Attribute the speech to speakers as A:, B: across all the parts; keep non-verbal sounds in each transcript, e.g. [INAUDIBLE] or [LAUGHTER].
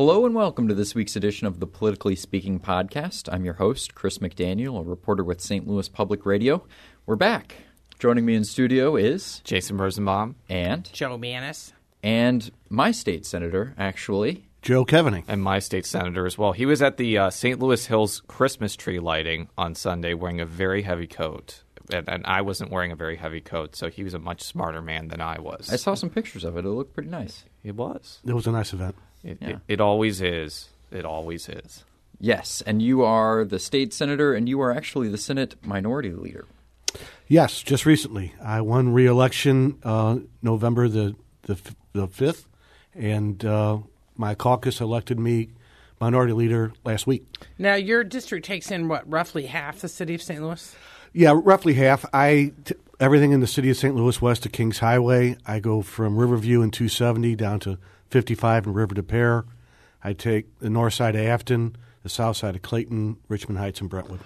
A: Hello and welcome to this week's edition of the Politically Speaking podcast. I'm your host, Chris McDaniel, a reporter with St. Louis Public Radio. We're back. Joining me in studio is
B: Jason Rosenbaum
A: and
C: Jo Mannies.
A: and my state senator, actually.
D: Joe Keaveny.
B: and my state senator as well. He was at the uh, St. Louis Hills Christmas tree lighting on Sunday wearing a very heavy coat. And, and I wasn't wearing a very heavy coat, so he was a much smarter man than I was.
A: I saw some pictures of it. It looked pretty nice.
B: It was.
D: It was a nice event.
B: It,
A: Yeah.
B: it, it always is. It always is.
A: Yes, and you are the state senator, and you are actually the Senate minority leader.
D: Yes, just recently I won re-election uh, November the the f- the fifth, and uh, my caucus elected me minority leader last week.
C: Now, your district takes in what, roughly half the city of St. Louis?
D: Yeah, roughly half. I t- everything in the city of St. Louis west of Kings Highway. I go from Riverview and 270 down to 55 and River des Peres. I take the north side of Afton, the south side of Clayton, Richmond Heights, and Brentwood.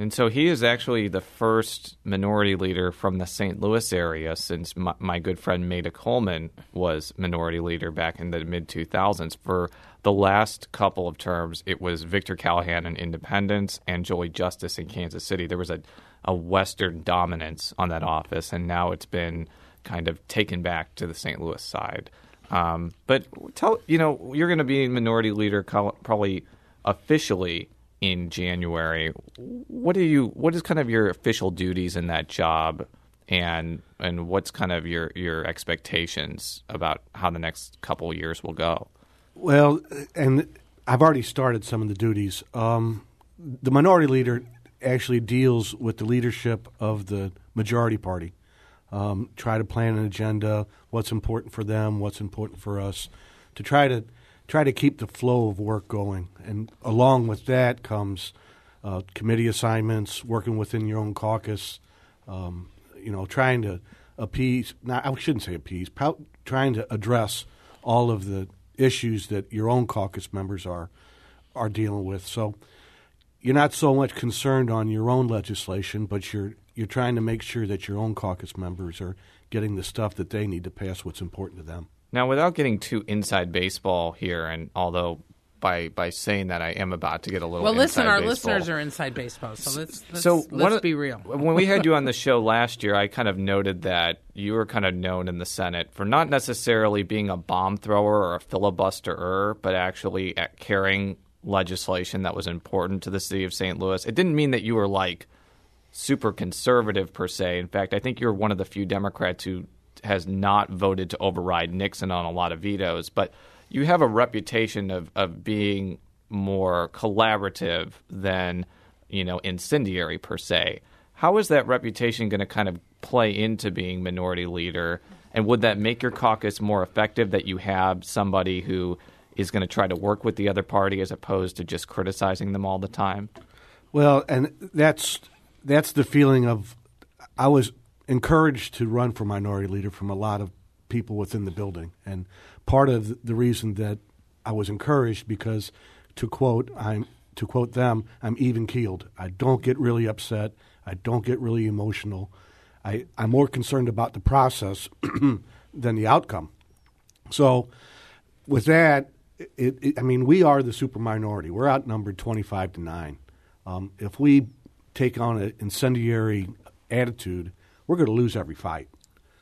B: And so he is actually the first minority leader from the St. Louis area since my, my good friend Maida Coleman was minority leader back in the mid 2000s. For the last couple of terms, it was Victor Callahan in Independence and Jolie Justice in Kansas City. There was a, a Western dominance on that office, and now it's been kind of taken back to the St. Louis side. Um, but tell you know you're going to be minority leader probably officially in January. What do you? What is kind of your official duties in that job, and and what's kind of your your expectations about how the next couple years will go?
D: Well, and I've already started some of the duties. Um, the minority leader actually deals with the leadership of the majority party. Um, try to plan an agenda, what's important for them, what's important for us, to try to try to keep the flow of work going. And along with that comes uh, committee assignments, working within your own caucus, um, you know, trying to appease. Not, I shouldn't say appease. Proud, trying to address all of the issues that your own caucus members are are dealing with. So you're not so much concerned on your own legislation, but you're you're trying to make sure that your own caucus members are getting the stuff that they need to pass what's important to them.
B: Now, without getting too inside baseball here, and although by by saying that I am about to get a little
C: Well, listen, our
B: baseball.
C: listeners are inside baseball, so let's, let's,
B: so
C: let's
B: of-
C: be real. [LAUGHS]
B: When we had you on the [LAUGHS] show last year, I kind of noted that you were kind of known in the Senate for not necessarily being a bomb thrower or a filibusterer, but actually at carrying legislation that was important to the city of St. Louis. It didn't mean that you were like super conservative per se. In fact, I think you're one of the few Democrats who has not voted to override Nixon on a lot of vetoes, but you have a reputation of, of being more collaborative than, you know, incendiary per se. How is that reputation going to kind of play into being minority leader? And would that make your caucus more effective that you have somebody who is going to try to work with the other party as opposed to just criticizing them all the time?
D: Well, and that's that's the feeling of I was encouraged to run for minority leader from a lot of people within the building, and part of the reason that I was encouraged because to quote I'm to quote them I'm even keeled. I don't get really upset. I don't get really emotional. I, I'm more concerned about the process [CLEARS THROAT] than the outcome. So, with that, it, it, I mean, we are the super minority. We're outnumbered 25 to 9. Um, if we take on an incendiary attitude, we're going to lose every fight.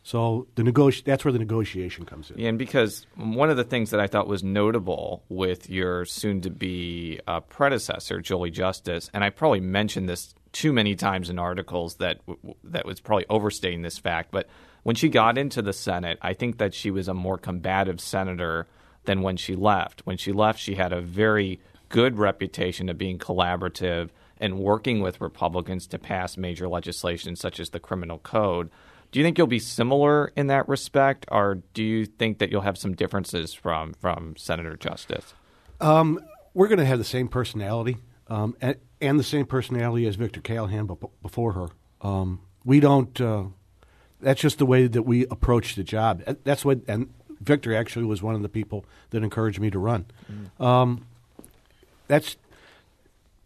D: So the negoti- that's where the negotiation comes in.
B: Yeah, and because one of the things that I thought was notable with your soon-to-be uh, predecessor, Jolie Justice, and I probably mentioned this too many times in articles that w- that was probably overstating this fact, but when she got into the Senate, I think that she was a more combative senator than when she left. When she left, she had a very good reputation of being collaborative and working with Republicans to pass major legislation such as the criminal code. Do you think you'll be similar in that respect, or do you think that you'll have some differences from from Senator Justice?
D: Um, we're going to have the same personality um, and, and the same personality as Victor Callahan b- before her. Um, we don't. Uh, that's just the way that we approach the job. That's what. And Victor actually was one of the people that encouraged me to run. Um, that's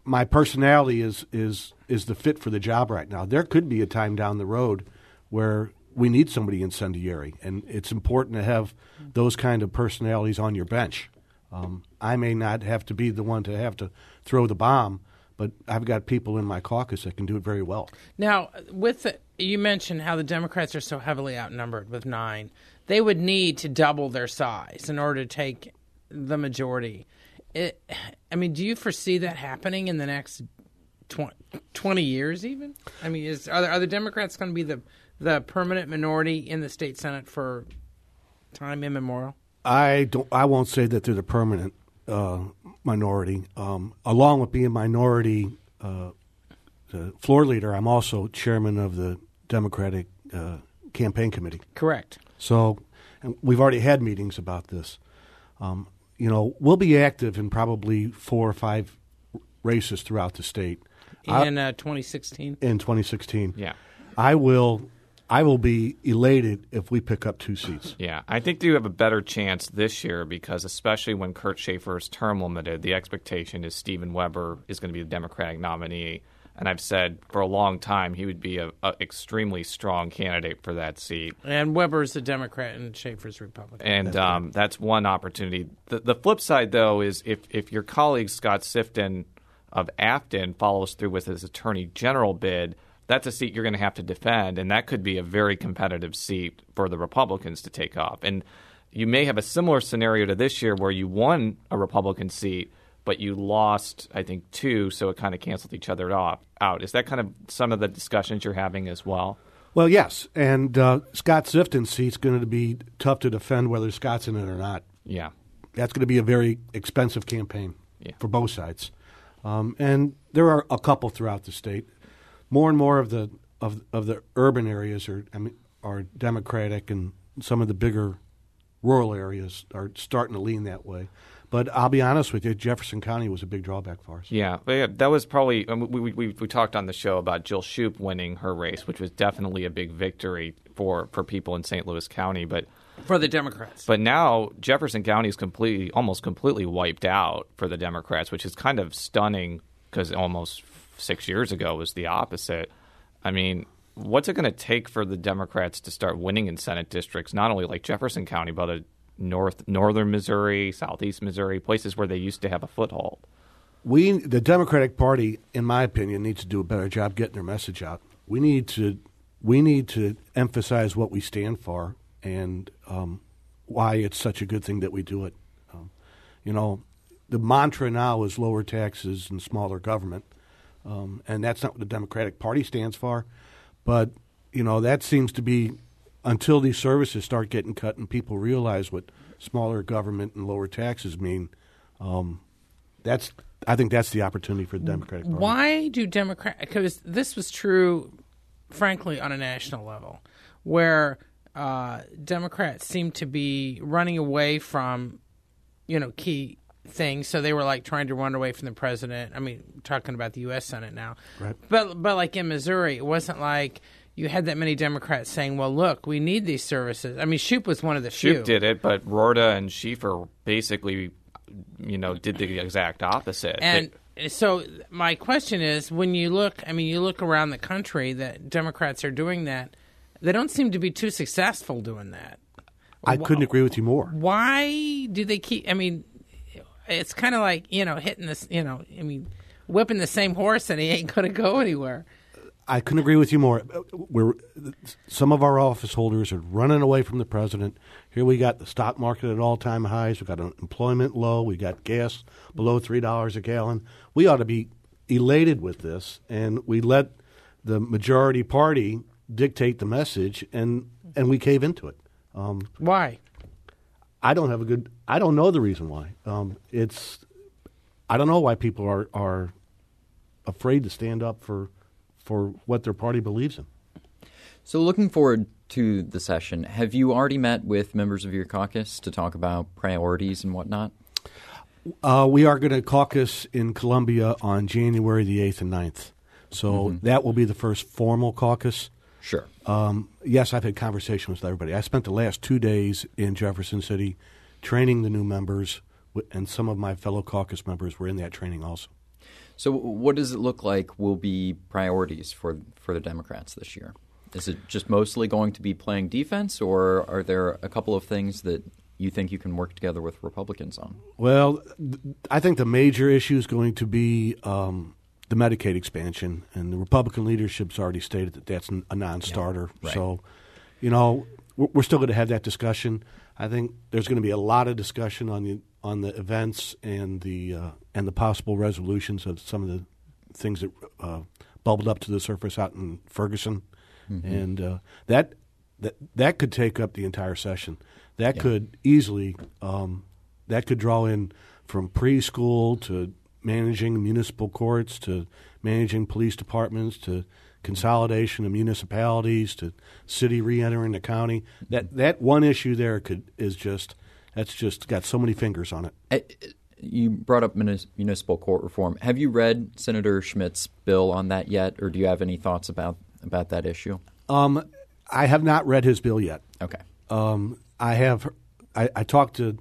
D: my personality is is is the fit for the job right now. There could be a time down the road where we need somebody incendiary, and it's important to have those kind of personalities on your bench. Um, I may not have to be the one to have to throw the bomb, but I've got people in my caucus that can do it very well.
C: Now, with the, you mentioned how the Democrats are so heavily outnumbered with nine. They would need to double their size in order to take the majority. It, I mean, do you foresee that happening in the next 20, 20 years? Even, I mean, is are, there, are the Democrats going to be the the permanent minority in the state senate for time immemorial?
D: I don't. I won't say that they're the permanent uh, minority. Um, along with being minority uh, floor leader, I'm also chairman of the Democratic uh, campaign committee.
C: Correct.
D: So we've already had meetings about this. Um, you know, we'll be active in probably four or five races throughout the state.
C: In uh, 2016?
D: In 2016.
B: Yeah.
D: I will I will be elated if we pick up two seats.
B: Yeah, I think you have a better chance this year because, especially when Kurt Schaefer is term limited, the expectation is Stephen Webber is going to be the Democratic nominee. And I've said for a long time he would be an extremely strong candidate for that seat.
C: And Webber's a Democrat and Schaefer's Republican.
B: And that's, um, that's one opportunity. The, the flip side, though, is if, if your colleague Scott Sifton of Afton follows through with his attorney general bid – that's a seat you're going to have to defend, and that could be a very competitive seat for the Republicans to take off. And you may have a similar scenario to this year where you won a Republican seat, but you lost, I think, two, so it kind of canceled each other off out. Is that kind of some of the discussions you're having as well?
D: Well, yes, and uh, Scott Sifton's seat's going to be tough to defend whether Scott's in it or not.
B: Yeah,
D: that's going to be a very expensive campaign
B: yeah.
D: for both sides, um, and there are a couple throughout the state more and more of the of of the urban areas are I mean, are Democratic, and some of the bigger rural areas are starting to lean that way. But I'll be honest with you, Jefferson County was a big drawback for us.
B: Yeah, yeah that was probably um, we, we we talked on the show about Jill Schupp winning her race, which was definitely a big victory for for people in St. Louis County, but.
C: For the Democrats,
B: but now Jefferson County is completely, almost completely wiped out for the Democrats, which is kind of stunning because almost six years ago was the opposite. I mean, what's it going to take for the Democrats to start winning in Senate districts, not only like Jefferson County, but a north northern Missouri, southeast Missouri, places where they used to have a foothold?
D: We, the Democratic Party, in my opinion, needs to do a better job getting their message out. We need to we need to emphasize what we stand for and um, why it's such a good thing that we do it. Um, you know, the mantra now is lower taxes and smaller government. Um, and that's not what the Democratic Party stands for. But, you know, that seems to be until these services start getting cut and people realize what smaller government and lower taxes mean. Um, that's I think that's the opportunity for the Democratic Party.
C: Why do Democrat? Because this was true, frankly, on a national level, where uh, Democrats seem to be running away from, you know, key things. So they were like trying to run away from the president. I mean, talking about the U.S. Senate now.
D: Right.
C: But but like in Missouri, it wasn't like you had that many Democrats saying, "Well, look, we need these services." I mean, Schupp was one of the
B: Schupp
C: few.
B: did it, but Roorda and Schieffer basically, you know, did the exact opposite.
C: And they, so my question is, when you look, I mean, you look around the country that Democrats are doing that. They don't seem to be too successful doing that.
D: I couldn't agree with you more.
C: Why do they keep? I mean, it's kind of like you know hitting this. You know, I mean, whipping the same horse and he ain't going to go anywhere.
D: I couldn't agree with you more. We're some of our office holders are running away from the president. Here we got the stock market at all time highs. We've got unemployment low. We got gas below three dollars a gallon. We ought to be elated with this, and we let the majority party dictate the message, and and we cave into it.
C: Um, Why?
D: I don't have a good. I don't know the reason why. Um, it's. I don't know why people are are afraid to stand up for for what their party believes in.
A: So, looking forward to the session, have you already met with members of your caucus to talk about priorities and whatnot?
D: Uh, we are going to caucus in Columbia on January the 8th and 9th. So mm-hmm. that will be the first formal caucus.
A: Sure.
D: Um, yes, I've had conversations with everybody. I spent the last two days in Jefferson City training the new members, and some of my fellow caucus members were in that training also.
A: So, what does it look like will be priorities for for the Democrats this year? Is it just mostly going to be playing defense, or are there a couple of things that you think you can work together with Republicans on?
D: Well, th- I think the major issue is going to be um, the Medicaid expansion, and the Republican leadership's already stated that that's a non-starter.
A: right.
D: So, you know, we're, still going to have that discussion. I think there's going to be a lot of discussion on the on the events and the uh, and the possible resolutions of some of the things that uh, bubbled up to the surface out in Ferguson, and uh, that that that could take up the entire session. That
A: Yeah.
D: could easily um, that could draw in from preschool to managing municipal courts to managing police departments to consolidation of municipalities to city re-entering the county. That that one issue there could is just that's just got so many fingers on it.
A: You brought up municipal court reform. Have you read Senator Schmitt's bill on that yet, or do you have any thoughts about about that issue?
D: Um, I have not read his bill yet.
A: Okay.
D: Um, I have. I, I talked to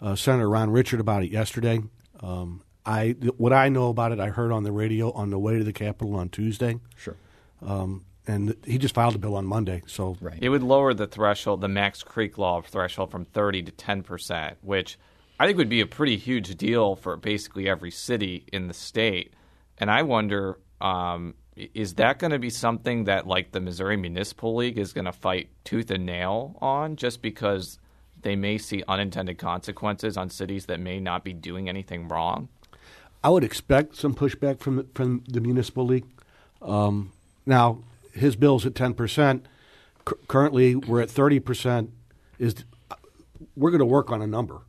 D: uh, Senator Ron Richard about it yesterday. Um, I what I know about it, I heard on the radio on the way to the Capitol on Tuesday,
A: Sure.
D: Um, and he just filed a bill on Monday. So
A: Right.
B: It would lower the threshold, the Macks Creek Law threshold, from 30 to 10 percent, which I think would be a pretty huge deal for basically every city in the state. And I wonder, um, is that going to be something that, like the Missouri Municipal League, is going to fight tooth and nail on, just because they may see unintended consequences on cities that may not be doing anything wrong?
D: I would expect some pushback from the, from the municipal league. Um, now his bill's at ten percent. C- currently, we're at thirty percent. Is we're going to work on a number.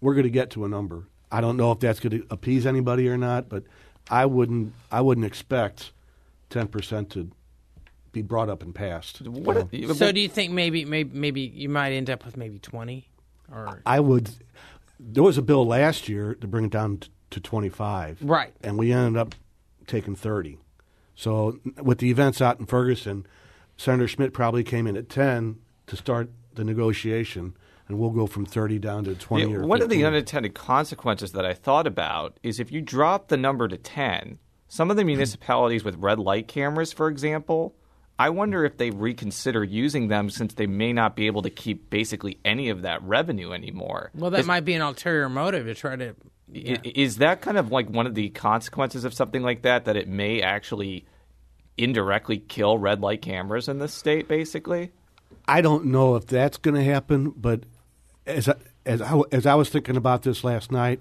D: We're going to get to a number. I don't know if that's going to appease anybody or not, but I wouldn't. I wouldn't expect ten percent to be brought up and passed.
B: What, uh-huh.
C: So do you think maybe maybe maybe you might end up with maybe twenty, or
D: I would. There was a bill last year to bring it down to twenty five.
C: Right.
D: and we ended up taking 30. So with the events out in Ferguson, Senator Schmitt probably came in at 10 to start the negotiation, and we'll go from 30 down to 20
B: Yeah,
D: or
B: one of the unintended consequences that I thought about is if you drop the number to 10, some of the municipalities with red light cameras, for example, I wonder if they reconsider using them since they may not be able to keep basically any of that revenue anymore.
C: well, that
B: is,
C: might be an ulterior motive to try to.
B: I- is that kind of like one of the consequences of something like that, that it may actually indirectly kill red light cameras in this state, basically?
D: I don't know if that's going to happen, but as I, as I, as I was thinking about this last night,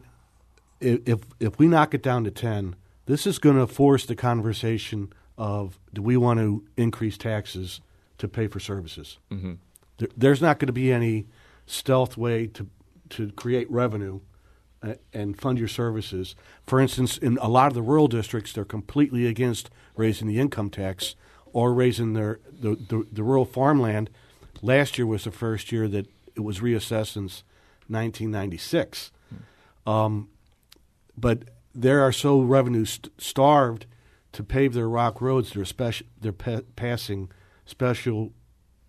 D: if if we knock it down to 10, this is going to force the conversation of do we want to increase taxes to pay for services? Mm-hmm. There, there's not going to be any stealth way to to create revenue and fund your services. For instance, in a lot of the rural districts, they're completely against raising the income tax or raising their the, the, the rural farmland. Last year was the first year that it was reassessed since 1996. Um, but they are so revenue st- starved to pave their rock roads. They're speci- they're pa- passing special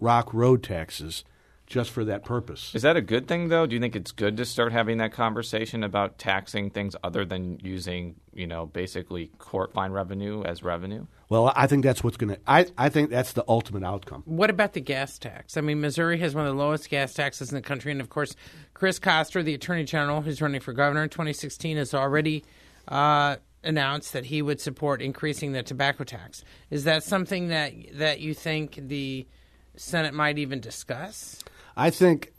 D: rock road taxes just for that purpose.
B: Is that a good thing, though? Do you think it's good to start having that conversation about taxing things other than using, you know, basically court fine revenue as revenue?
D: Well, I think that's what's going to. I I think that's the ultimate outcome.
C: What about the gas tax? I mean, Missouri has one of the lowest gas taxes in the country, and of course, Chris Koster, the Attorney General, who's running for governor in 2016, has already uh, announced that he would support increasing the tobacco tax. Is that something that that you think the Senate might even discuss?
D: I think,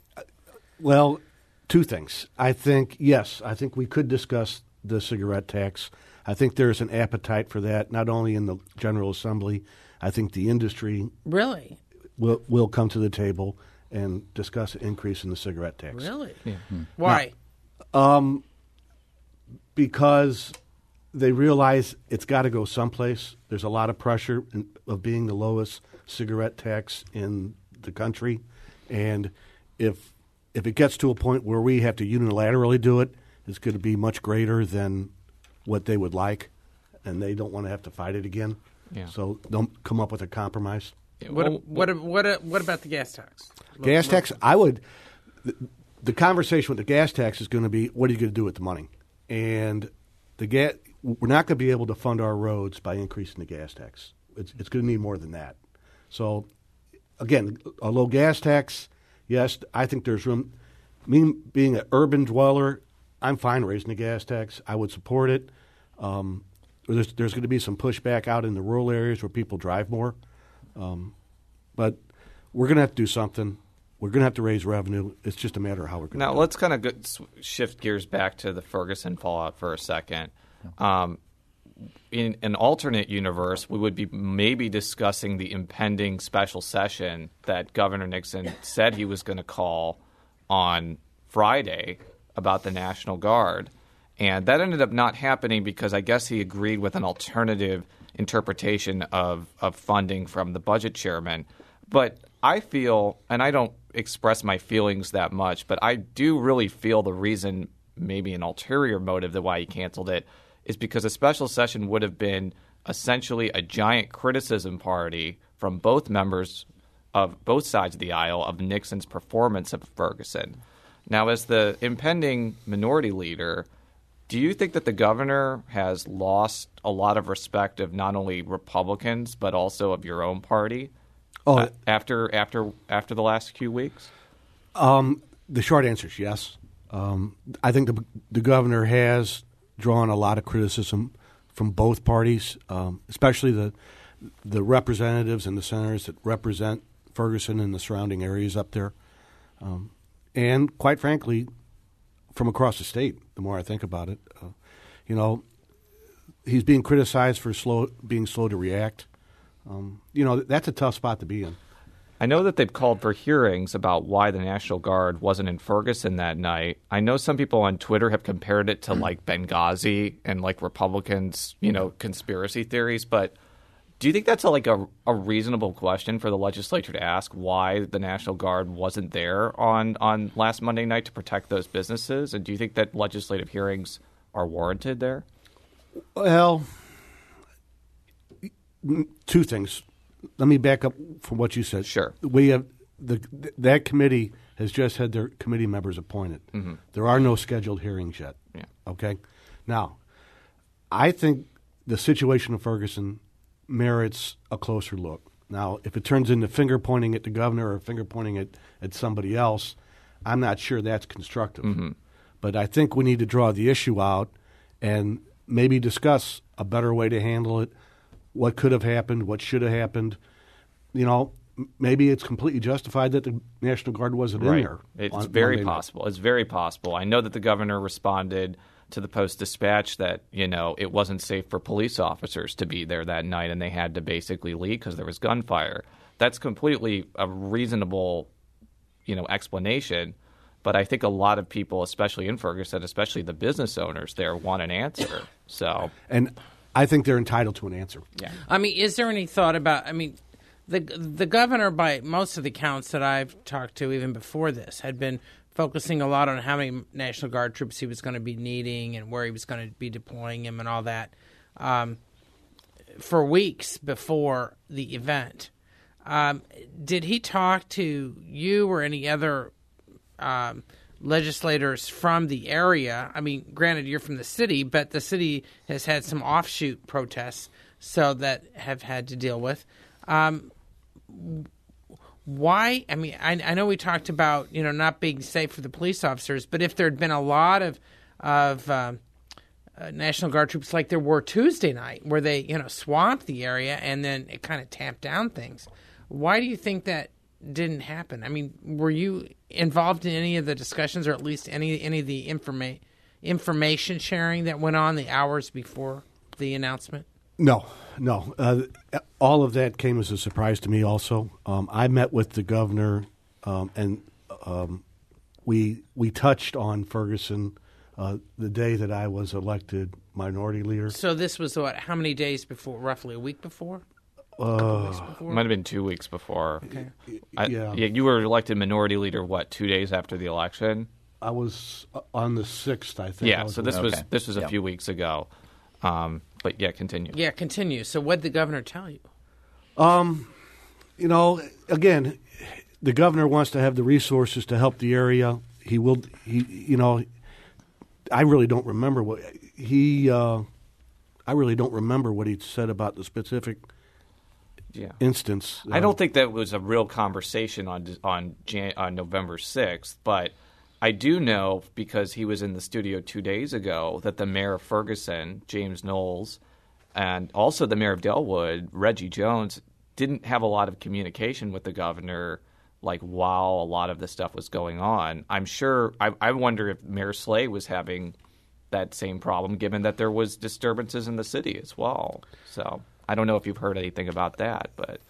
D: well, two things. I think yes, I think we could discuss the cigarette tax. I think there's an appetite for that, not only in the General Assembly. I think the industry
C: Really,
D: will will come to the table and discuss an increase in the cigarette tax.
C: really? Hmm. Why?
D: Um, because they realize it's got to go someplace. There's a lot of pressure in, of being the lowest cigarette tax in the country, and if if it gets to a point where we have to unilaterally do it, it's going to be much greater than what they would like, and they don't want to have to fight it again.
B: Yeah.
D: So they'll come up with a compromise.
C: What
B: Well,
C: what what what about the gas tax?
D: Gas tax, I would. The, the conversation with the gas tax is going to be what are you going to do with the money? And the gas, we're not going to be able to fund our roads by increasing the gas tax. It's, it's going to need more than that. So, again, a low gas tax, yes, I think there's room. me being an urban dweller, I'm fine raising the gas tax. I would support it. Um, there's there's going to be some pushback out in the rural areas where people drive more, um, but we're going to have to do something. We're going to have to raise revenue. It's just a matter of how we're going.
B: Now
D: to do
B: let's kind of shift gears back to the Ferguson fallout for a second. Um, in an alternate universe, we would be maybe discussing the impending special session that Governor Nixon said he was going to call on Friday about the National Guard. And that ended up not happening because I guess he agreed with an alternative interpretation of, of funding from the budget chairman. But I feel, and I don't express my feelings that much, but I do really feel the reason, maybe an ulterior motive, that why he canceled it is because a special session would have been essentially a giant criticism party from both members of both sides of the aisle of Nixon's performance of Ferguson. Now, as the impending minority leader, do you think that the governor has lost a lot of respect of not only Republicans but also of your own party?
D: Oh.
B: uh, after after after the last few weeks.
D: The short answer is yes. Um, I think the the governor has drawn a lot of criticism from both parties, um, especially the the representatives and the senators that represent Ferguson and the surrounding areas up there, um, and quite frankly, from across the state. The more I think about it, uh, you know, he's being criticized for slow being slow to react. Um, you know, that's a tough spot to be in.
B: I know that they've called for hearings about why the National Guard wasn't in Ferguson that night. I know some people on Twitter have compared it to mm. like Benghazi and like Republicans, you know, conspiracy theories. But do you think that's a, like a, a reasonable question for the legislature to ask why the National Guard wasn't there on, on last Monday night to protect those businesses? And do you think that legislative hearings are warranted there?
D: Well, two things. Let me back up from what you said.
B: Sure.
D: We have the that committee has just had their committee members appointed. Mm-hmm. There are no scheduled hearings yet.
B: Yeah.
D: Okay. Now, I think the situation of Ferguson merits a closer look. Now, if it turns into finger pointing at the governor or finger pointing at, at somebody else, I'm not sure that's constructive. Mm-hmm. But I think we need to draw the issue out and maybe discuss a better way to handle it. What could have happened? What should have happened? You know, maybe it's completely justified that the National Guard wasn't in there.
B: It's
D: on
B: very possible. It's very possible. I know that the governor responded to the Post Dispatch that you know it wasn't safe for police officers to be there that night, and they had to basically leave because there was gunfire. That's completely a reasonable, you know, explanation. But I think a lot of people, especially in Ferguson, especially the business owners there, want an answer. So
D: And I think they're entitled to an answer.
B: yeah.
C: I mean, is there any thought about? I mean, the the governor, by most of the counts that I've talked to, even before this, had been focusing a lot on how many National Guard troops he was going to be needing and where he was going to be deploying them and all that, um, for weeks before the event. Um, did he talk to you or any other um, legislators from the area. I mean, granted, you're from the city, but the city has had some offshoot protests, so that have had to deal with. Um, why? I mean, I, I know we talked about you know not being safe for the police officers, but if there had been a lot of of um, uh, National Guard troops like there were Tuesday night, where they you know swamped the area and then it kind of tamped down things. Why do you think that didn't happen? I mean, were you involved in any of the discussions, or at least any any of the informa- information sharing that went on the hours before the announcement?
D: No, no. Uh, all of that came as a surprise to me. Also, um, I met with the governor, um, and um, we we touched on Ferguson uh, the day that I was elected minority leader.
C: So this was what? How many days before? Roughly a week before.
B: It might have been two weeks before. I,
D: yeah.
B: you were elected minority leader. What? Two days after the election.
D: I was uh, on the sixth, I think.
B: Yeah.
D: was
B: So this was
A: Okay.
B: this was a
A: Yep.
B: few weeks ago. Um, but yeah, continue.
C: Yeah, continue. So what did the governor tell you?
D: Um, you know, again, the governor wants to have the resources to help the area. He will. He, you know, I really don't remember what he. Uh, I really don't remember what he said about the specific
B: Yeah.
D: instance.
B: I don't um, think that was a real conversation on on Jan- on November sixth, but I do know because he was in the studio two days ago that the mayor of Ferguson, James Knowles, and also the mayor of Dellwood, Reggie Jones, didn't have a lot of communication with the governor like while a lot of the stuff was going on. I'm sure I, I wonder if Mayor Slay was having that same problem given that there was disturbances in the city as well. So I don't know if you've heard anything about that, but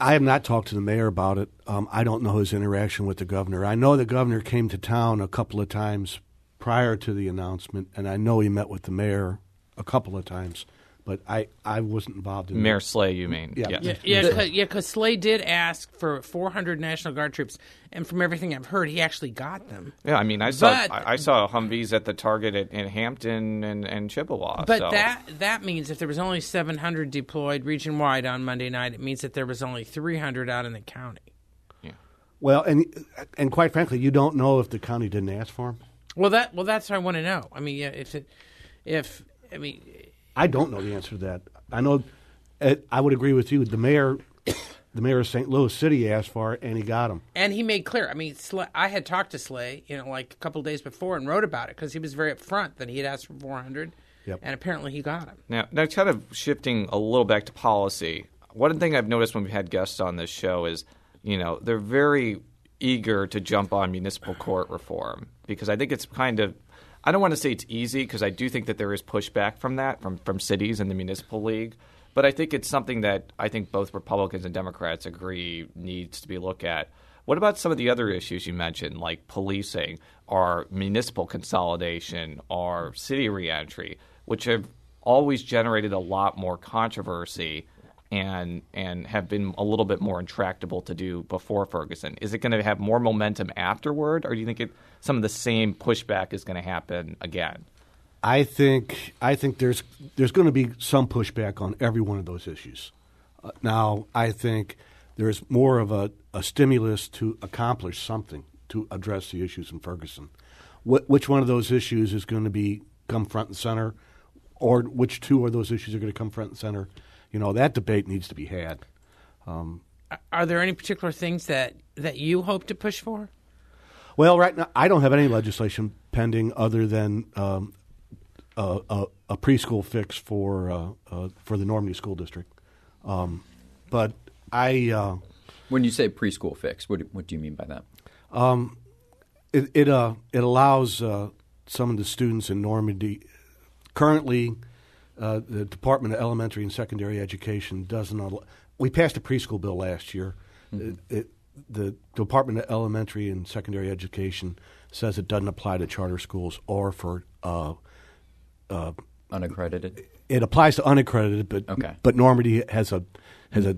D: I- have not talked to the mayor about it. Um, I don't know his interaction with the governor. I know the governor came to town a couple of times prior to the announcement, and I know he met with the mayor a couple of times. But I, I wasn't involved in
B: Mayor Slay, you mean?
D: Yeah.
C: Yeah, yeah, cause, yeah. Because Slay did ask for 400 National Guard troops, and from everything I've heard, he actually got them.
B: Yeah, I mean, I saw
C: But-
B: I, I saw Humvees at the Target at, in Hampton and, and Chippewa.
C: But
B: so.
C: that that means if there was only 700 deployed region wide on Monday night, it means that there was only 300 out in the county. Yeah.
D: Well, and and quite frankly, you don't know if the county didn't ask for them.
C: Well, that well, that's what I want to know. I mean, yeah, if it, if I mean,
D: I don't know the answer to that. I know. uh, I would agree with you. The mayor, the mayor of St. Louis City asked for it, and he got him.
C: and he made clear. I mean, Slay, I had talked to Slay, you know, like a couple days before, and wrote about it because he was very upfront that he had asked for 400,
D: Yep.
C: and apparently he got him.
B: Now, now, kind of shifting a little back to policy. One thing I've noticed when we've had guests on this show is, you know, they're very eager to jump on municipal court reform because I think it's kind of. I don't want to say it's easy because I do think that there is pushback from that from from cities and the municipal league, but I think it's something that I think both Republicans and Democrats agree needs to be looked at. What about some of the other issues you mentioned, like policing, or municipal consolidation, or city reentry, which have always generated a lot more controversy and and have been a little bit more intractable to do before Ferguson. Is it going to have more momentum afterward, or do you think it, some of the same pushback is going to happen again?
D: I think I think there's there's going to be some pushback on every one of those issues. Uh, now, I think there's more of a, a stimulus to accomplish something to address the issues in Ferguson. Wh- which one of those issues is going to be come front and center, or which two of those issues are going to come front and center? You know, that debate needs to be had.
C: Are there any particular things that that you hope to push for?
D: Well, right now I don't have any legislation pending other than um, a, a, a preschool fix for uh, uh, for the Normandy School District. Um, but I uh,
A: When you say preschool fix, what, do- what do you mean by that?
D: it it, uh, it allows uh, some of the students in Normandy currently uh, the Department of Elementary and Secondary Education doesn't. Al- we passed a preschool bill last year. It, it, the Department of Elementary and Secondary Education says it doesn't apply to charter schools or for. Uh,
A: Unaccredited?
D: it applies to unaccredited, but
A: Okay.
D: but Normandy has a has a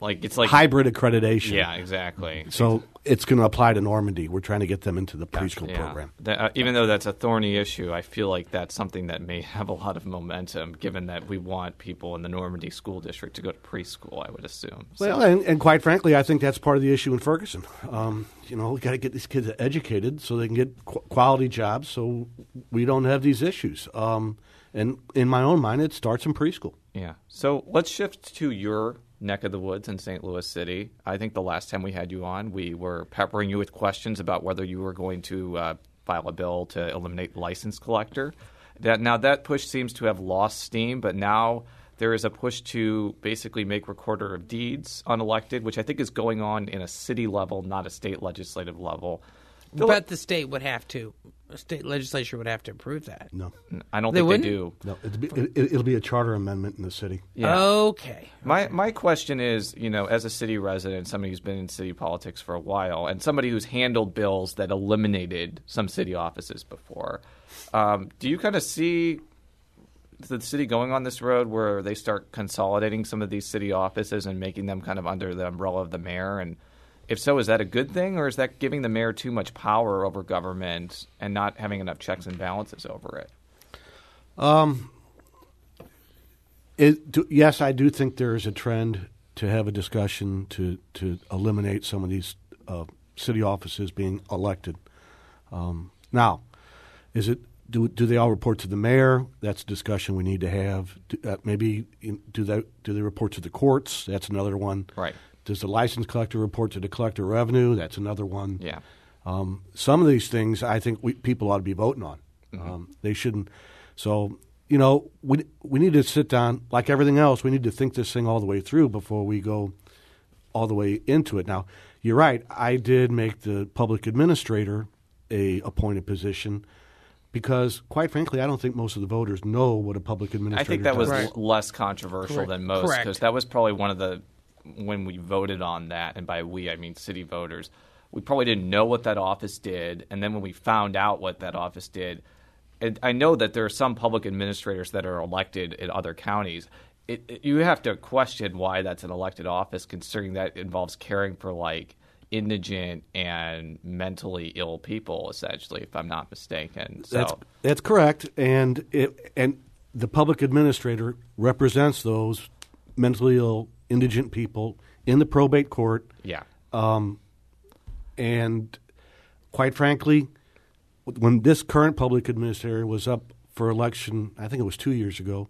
B: Like it's like
D: hybrid accreditation.
B: Yeah, exactly.
D: So it's going to apply to Normandy. We're trying to get them into the preschool
B: Yeah.
D: program.
B: That- uh, even though that's a thorny issue, I feel like that's something that may have a lot of momentum, given that we want people in the Normandy school district to go to preschool. I would assume. So-
D: Well, and, and quite frankly, I think that's part of the issue in Ferguson. Um, you know, we got to get these kids educated so they can get qu- quality jobs, so we don't have these issues. Um, and in my own mind, it starts in preschool.
B: Yeah. So let's shift to your neck of the woods in St. Louis City. I think the last time we had you on, we were peppering you with questions about whether you were going to uh, file a bill to eliminate license collector. That now that push seems to have lost steam, but now there is a push to basically make recorder of deeds unelected, which I think is going on in a city level, not a state legislative level. Philip-
C: But the state would have to, state legislature would have to approve that.
D: No,
B: I don't
C: They
B: think
C: wouldn't?
B: they do.
D: no, it'll be, it, it'll be a charter amendment in the city.
B: Yeah.
C: Okay.
B: My my question is, you know, as a city resident, somebody who's been in city politics for a while, and somebody who's handled bills that eliminated some city offices before, um, do you kind of see the city going on this road where they start consolidating some of these city offices and making them kind of under the umbrella of the mayor? And if so, is that a good thing, or is that giving the mayor too much power over government and not having enough checks and balances over it?
D: It, do, yes, I do think there is a trend to have a discussion to, to eliminate some of these uh, city offices being elected. Um, now, is it do do they all report to the mayor? That's a discussion we need to have. Do, uh, maybe do they do they report to the courts? That's another one.
B: Right.
D: Does the license collector report to the collector of revenue? That's another one.
B: Yeah.
D: Um, some of these things I think we, people ought to be voting on. Um, they shouldn't. So you know, we we need to sit down like everything else. We need to think this thing all the way through before we go all the way into it. Now, you're right. I did make the public administrator a appointed position because, quite frankly, I don't think most of the voters know what a public administrator. Is.
B: I think that was.
C: Right.
B: less controversial
C: Correct.
B: than most because that was probably one of the when we voted on that, and by we I mean city voters. We probably didn't know what that office did, and then when we found out what that office did, and I know that there are some public administrators that are elected in other counties. It, it- you have to question why that's an elected office, considering that involves caring for like indigent and mentally ill people, essentially, if I'm not mistaken. So
D: That's that's correct, and it, and the public administrator represents those mentally ill, indigent people in the probate court,
B: yeah,
D: and quite frankly, when this current public administrator was up for election, I think it was two years ago,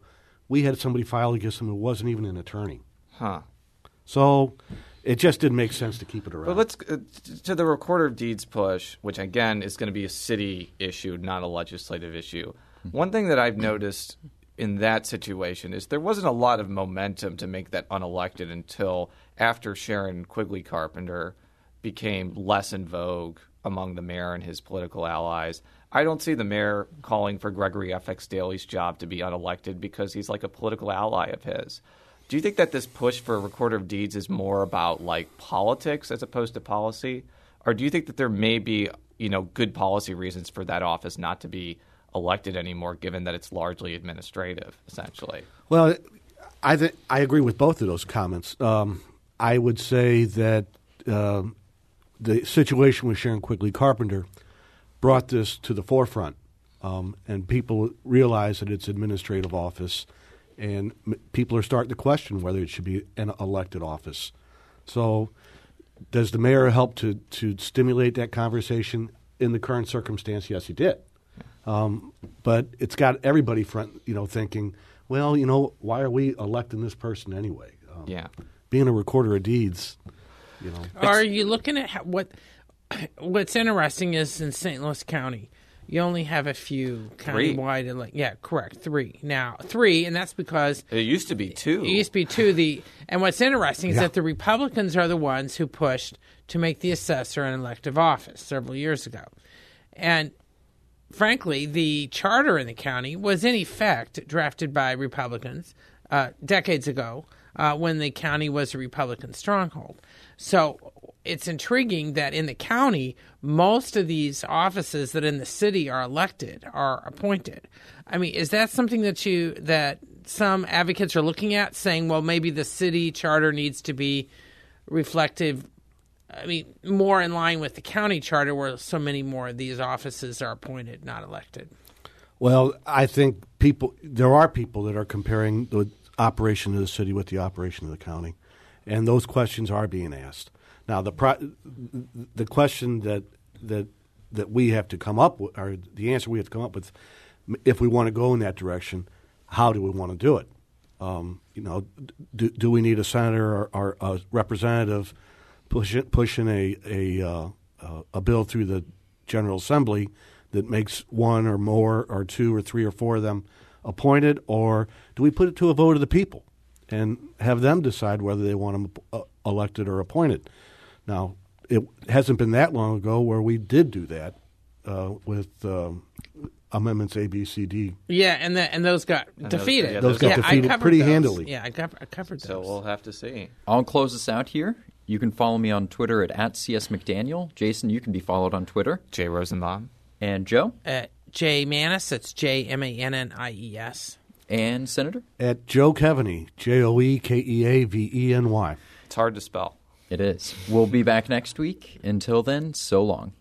D: we had somebody file against him who wasn't even an attorney.
B: huh.
D: So it just didn't make sense to keep it around.
B: But let's uh, to the recorder of deeds push, which again is going to be a city issue, not a legislative issue. One thing that I've noticed in that situation is there wasn't a lot of momentum to make that unelected until after Sharon Quigley Carpenter became less in vogue among the mayor and his political allies. I don't see the mayor calling for Gregory FX Daly's job to be unelected because he's like a political ally of his. Do you think that this push for a recorder of deeds is more about like politics as opposed to policy, or do you think that there may be you know good policy reasons for that office not to be elected anymore, given that it's largely administrative, essentially?
D: Well, I th- I agree with both of those comments. Um, I would say that um the situation with Sharon Quigley Carpenter brought this to the forefront, um, and people realize that it's administrative office, and m- people are starting to question whether it should be an elected office. So, does the mayor help to to stimulate that conversation in the current circumstance? Yes, he did. Um, but it's got everybody front, you know, thinking, well, you know, why are we electing this person anyway? Um,
B: Yeah.
D: Being a recorder of deeds, you know.
C: Are you looking at how, what? [CLEARS THROAT] What's interesting is in St. Louis County, you only have a few
B: Three.
C: countywide. ele- Yeah, correct. Three now, three, and that's because
B: It used to be two.
C: it used to be two. The and what's interesting is
D: Yeah.
C: that the Republicans are the ones who pushed to make the assessor an elective office several years ago, and frankly, the charter in the county was in effect drafted by Republicans uh, decades ago uh, when the county was a Republican stronghold. So it's intriguing that in the county, most of these offices that in the city are elected are appointed. I mean, is that something that you that some advocates are looking at, saying, well, maybe the city charter needs to be reflective I mean, more in line with the county charter, where so many more of these offices are appointed, not elected.
D: Well, I think people there are people that are comparing the operation of the city with the operation of the county, and those questions are being asked. Now, the pro- the question that that that we have to come up with, or the answer we have to come up with, if we want to go in that direction, how do we want to do it? Um, you know, do, do we need a senator or, or a representative push it, pushing a a, uh, uh, a bill through the General Assembly that makes one or more or two or three or four of them appointed, or do we put it to a vote of the people and have them decide whether they want them uh, elected or appointed? Now, it hasn't been that long ago where we did do that uh, with um, amendments A, B, C, D.
C: Yeah, and the, and those got
B: those-
C: defeated.
B: yeah,
D: Those got
C: I
D: defeated
C: covered
D: pretty
C: those.
D: handily.
C: Yeah, I, got, I covered those.
B: So we'll have to see.
A: I'll close this out here. You can follow me on Twitter at, at @csmcdaniel. Jason, you can be followed on Twitter.
B: J Rosenbaum.
A: And Joe
C: uh, J Mannies. That's J M A N N I E S.
A: and Senator.
D: At Joe Keaveny, J O E K E A V E N Y.
B: It's hard to spell.
A: It is. We'll be back next week. Until then, so long.